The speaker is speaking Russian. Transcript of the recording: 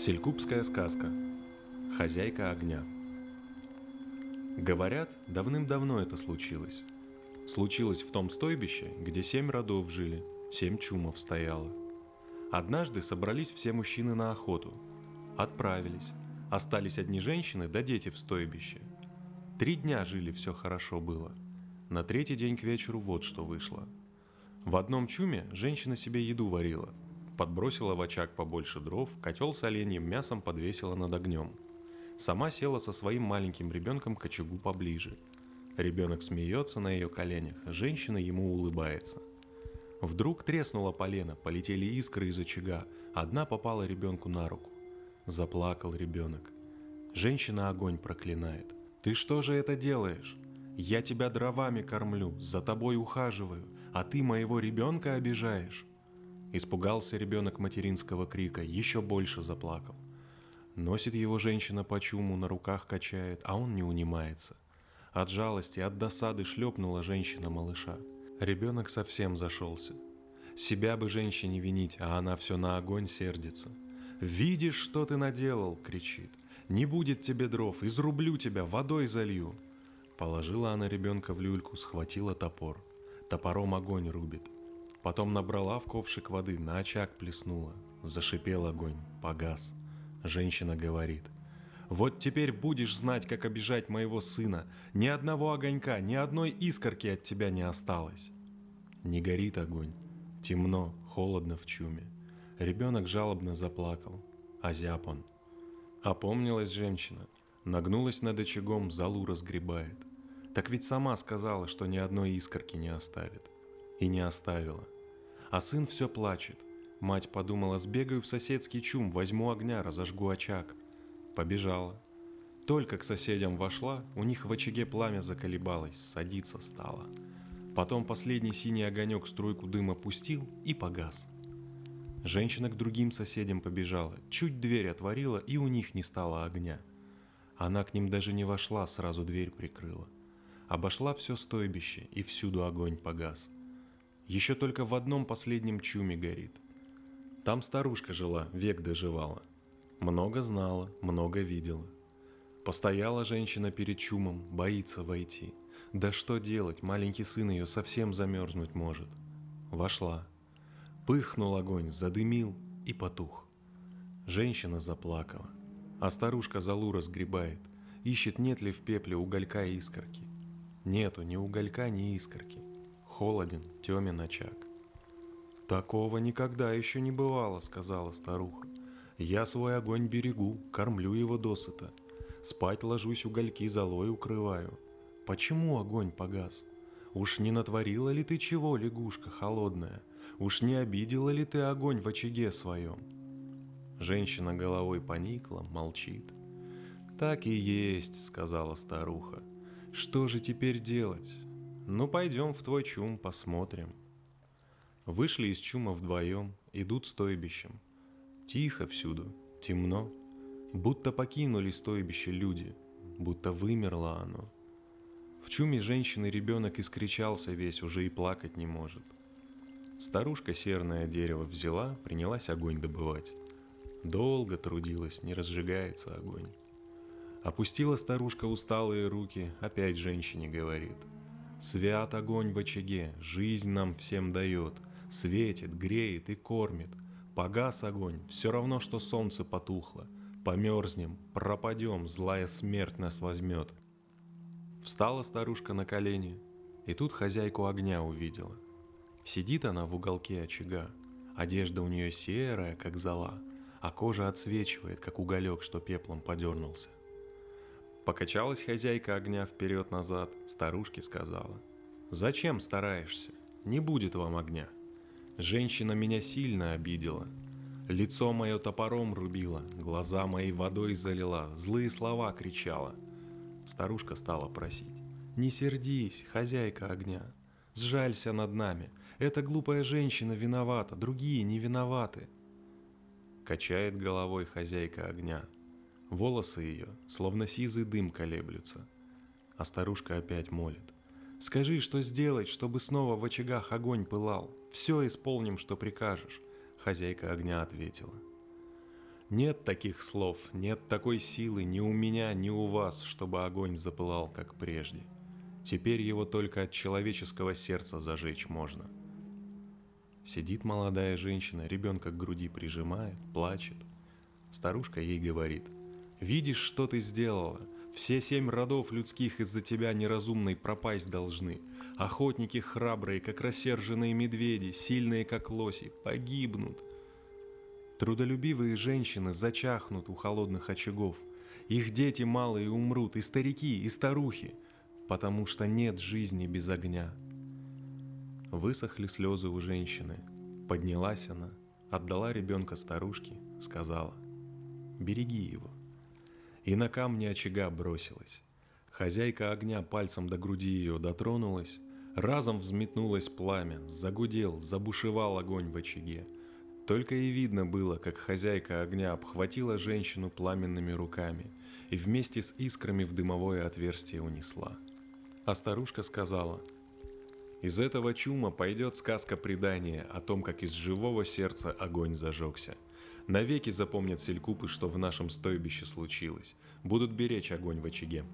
Селькупская сказка. Хозяйка огня. Говорят, давным-давно это случилось. Случилось в том стойбище, где семь родов жили, семь чумов стояло. Однажды собрались все мужчины на охоту. Отправились. Остались одни женщины да дети в стойбище. Три дня жили, все хорошо было. На третий день к вечеру вот что вышло. В одном чуме женщина себе еду варила – подбросила в очаг побольше дров, котел с оленьим мясом подвесила над огнем. Сама села со своим маленьким ребенком к очагу поближе. Ребенок смеется на ее коленях, женщина ему улыбается. Вдруг треснула полено, полетели искры из очага, одна попала ребенку на руку. Заплакал ребенок. Женщина огонь проклинает. «Ты что же это делаешь? Я тебя дровами кормлю, за тобой ухаживаю, а ты моего ребенка обижаешь?» Испугался ребенок материнского крика, еще больше заплакал. Носит его женщина по чуму, на руках качает, а он не унимается. От жалости, от досады шлепнула женщина малыша. Ребенок совсем зашелся. Себя бы женщине винить, а она все на огонь сердится. «Видишь, что ты наделал?» — кричит. «Не будет тебе дров, изрублю тебя, водой залью!» Положила она ребенка в люльку, схватила топор. Топором огонь рубит — Потом набрала в ковшик воды, на очаг плеснула. Зашипел огонь, погас. Женщина говорит. «Вот теперь будешь знать, как обижать моего сына. Ни одного огонька, ни одной искорки от тебя не осталось». Не горит огонь. Темно, холодно в чуме. Ребенок жалобно заплакал. Озяб он. Опомнилась женщина. Нагнулась над очагом, залу разгребает. Так ведь сама сказала, что ни одной искорки не оставит и не оставила. А сын все плачет. Мать подумала, сбегаю в соседский чум, возьму огня, разожгу очаг. Побежала. Только к соседям вошла, у них в очаге пламя заколебалось, садиться стало. Потом последний синий огонек струйку дыма пустил и погас. Женщина к другим соседям побежала, чуть дверь отворила, и у них не стало огня. Она к ним даже не вошла, сразу дверь прикрыла. Обошла все стойбище, и всюду огонь погас – еще только в одном последнем чуме горит. Там старушка жила, век доживала. Много знала, много видела. Постояла женщина перед чумом, боится войти. Да что делать, маленький сын ее совсем замерзнуть может. Вошла. Пыхнул огонь, задымил и потух. Женщина заплакала. А старушка залу разгребает, ищет, нет ли в пепле уголька и искорки. Нету ни уголька, ни искорки холоден, темен очаг. «Такого никогда еще не бывало», — сказала старуха. «Я свой огонь берегу, кормлю его досыта. Спать ложусь, угольки золой укрываю. Почему огонь погас? Уж не натворила ли ты чего, лягушка холодная? Уж не обидела ли ты огонь в очаге своем?» Женщина головой поникла, молчит. «Так и есть», — сказала старуха. «Что же теперь делать? «Ну, пойдем в твой чум, посмотрим». Вышли из чума вдвоем, идут стойбищем. Тихо всюду, темно, будто покинули стойбище люди, будто вымерло оно. В чуме женщины ребенок искричался весь, уже и плакать не может. Старушка серное дерево взяла, принялась огонь добывать. Долго трудилась, не разжигается огонь. Опустила старушка усталые руки, опять женщине говорит – Свят огонь в очаге, жизнь нам всем дает, Светит, греет и кормит. Погас огонь, все равно, что солнце потухло. Померзнем, пропадем, злая смерть нас возьмет. Встала старушка на колени, и тут хозяйку огня увидела. Сидит она в уголке очага, одежда у нее серая, как зола, а кожа отсвечивает, как уголек, что пеплом подернулся. Покачалась хозяйка огня вперед-назад, старушке сказала. «Зачем стараешься? Не будет вам огня. Женщина меня сильно обидела. Лицо мое топором рубила, глаза мои водой залила, злые слова кричала». Старушка стала просить. «Не сердись, хозяйка огня. Сжалься над нами. Эта глупая женщина виновата, другие не виноваты». Качает головой хозяйка огня – Волосы ее, словно сизый дым, колеблются. А старушка опять молит. «Скажи, что сделать, чтобы снова в очагах огонь пылал? Все исполним, что прикажешь», — хозяйка огня ответила. Нет таких слов, нет такой силы ни у меня, ни у вас, чтобы огонь запылал, как прежде. Теперь его только от человеческого сердца зажечь можно. Сидит молодая женщина, ребенка к груди прижимает, плачет. Старушка ей говорит, «Видишь, что ты сделала? Все семь родов людских из-за тебя неразумной пропасть должны. Охотники храбрые, как рассерженные медведи, сильные, как лоси, погибнут. Трудолюбивые женщины зачахнут у холодных очагов. Их дети малые умрут, и старики, и старухи, потому что нет жизни без огня. Высохли слезы у женщины. Поднялась она, отдала ребенка старушке, сказала, «Береги его». И на камни очага бросилась. Хозяйка огня пальцем до груди ее дотронулась, разом взметнулось пламя, загудел, забушевал огонь в очаге – только и видно было, как хозяйка огня обхватила женщину пламенными руками и вместе с искрами в дымовое отверстие унесла. А старушка сказала, «Из этого чума пойдет сказка предания о том, как из живого сердца огонь зажегся. Навеки запомнят селькупы, что в нашем стойбище случилось. Будут беречь огонь в очаге».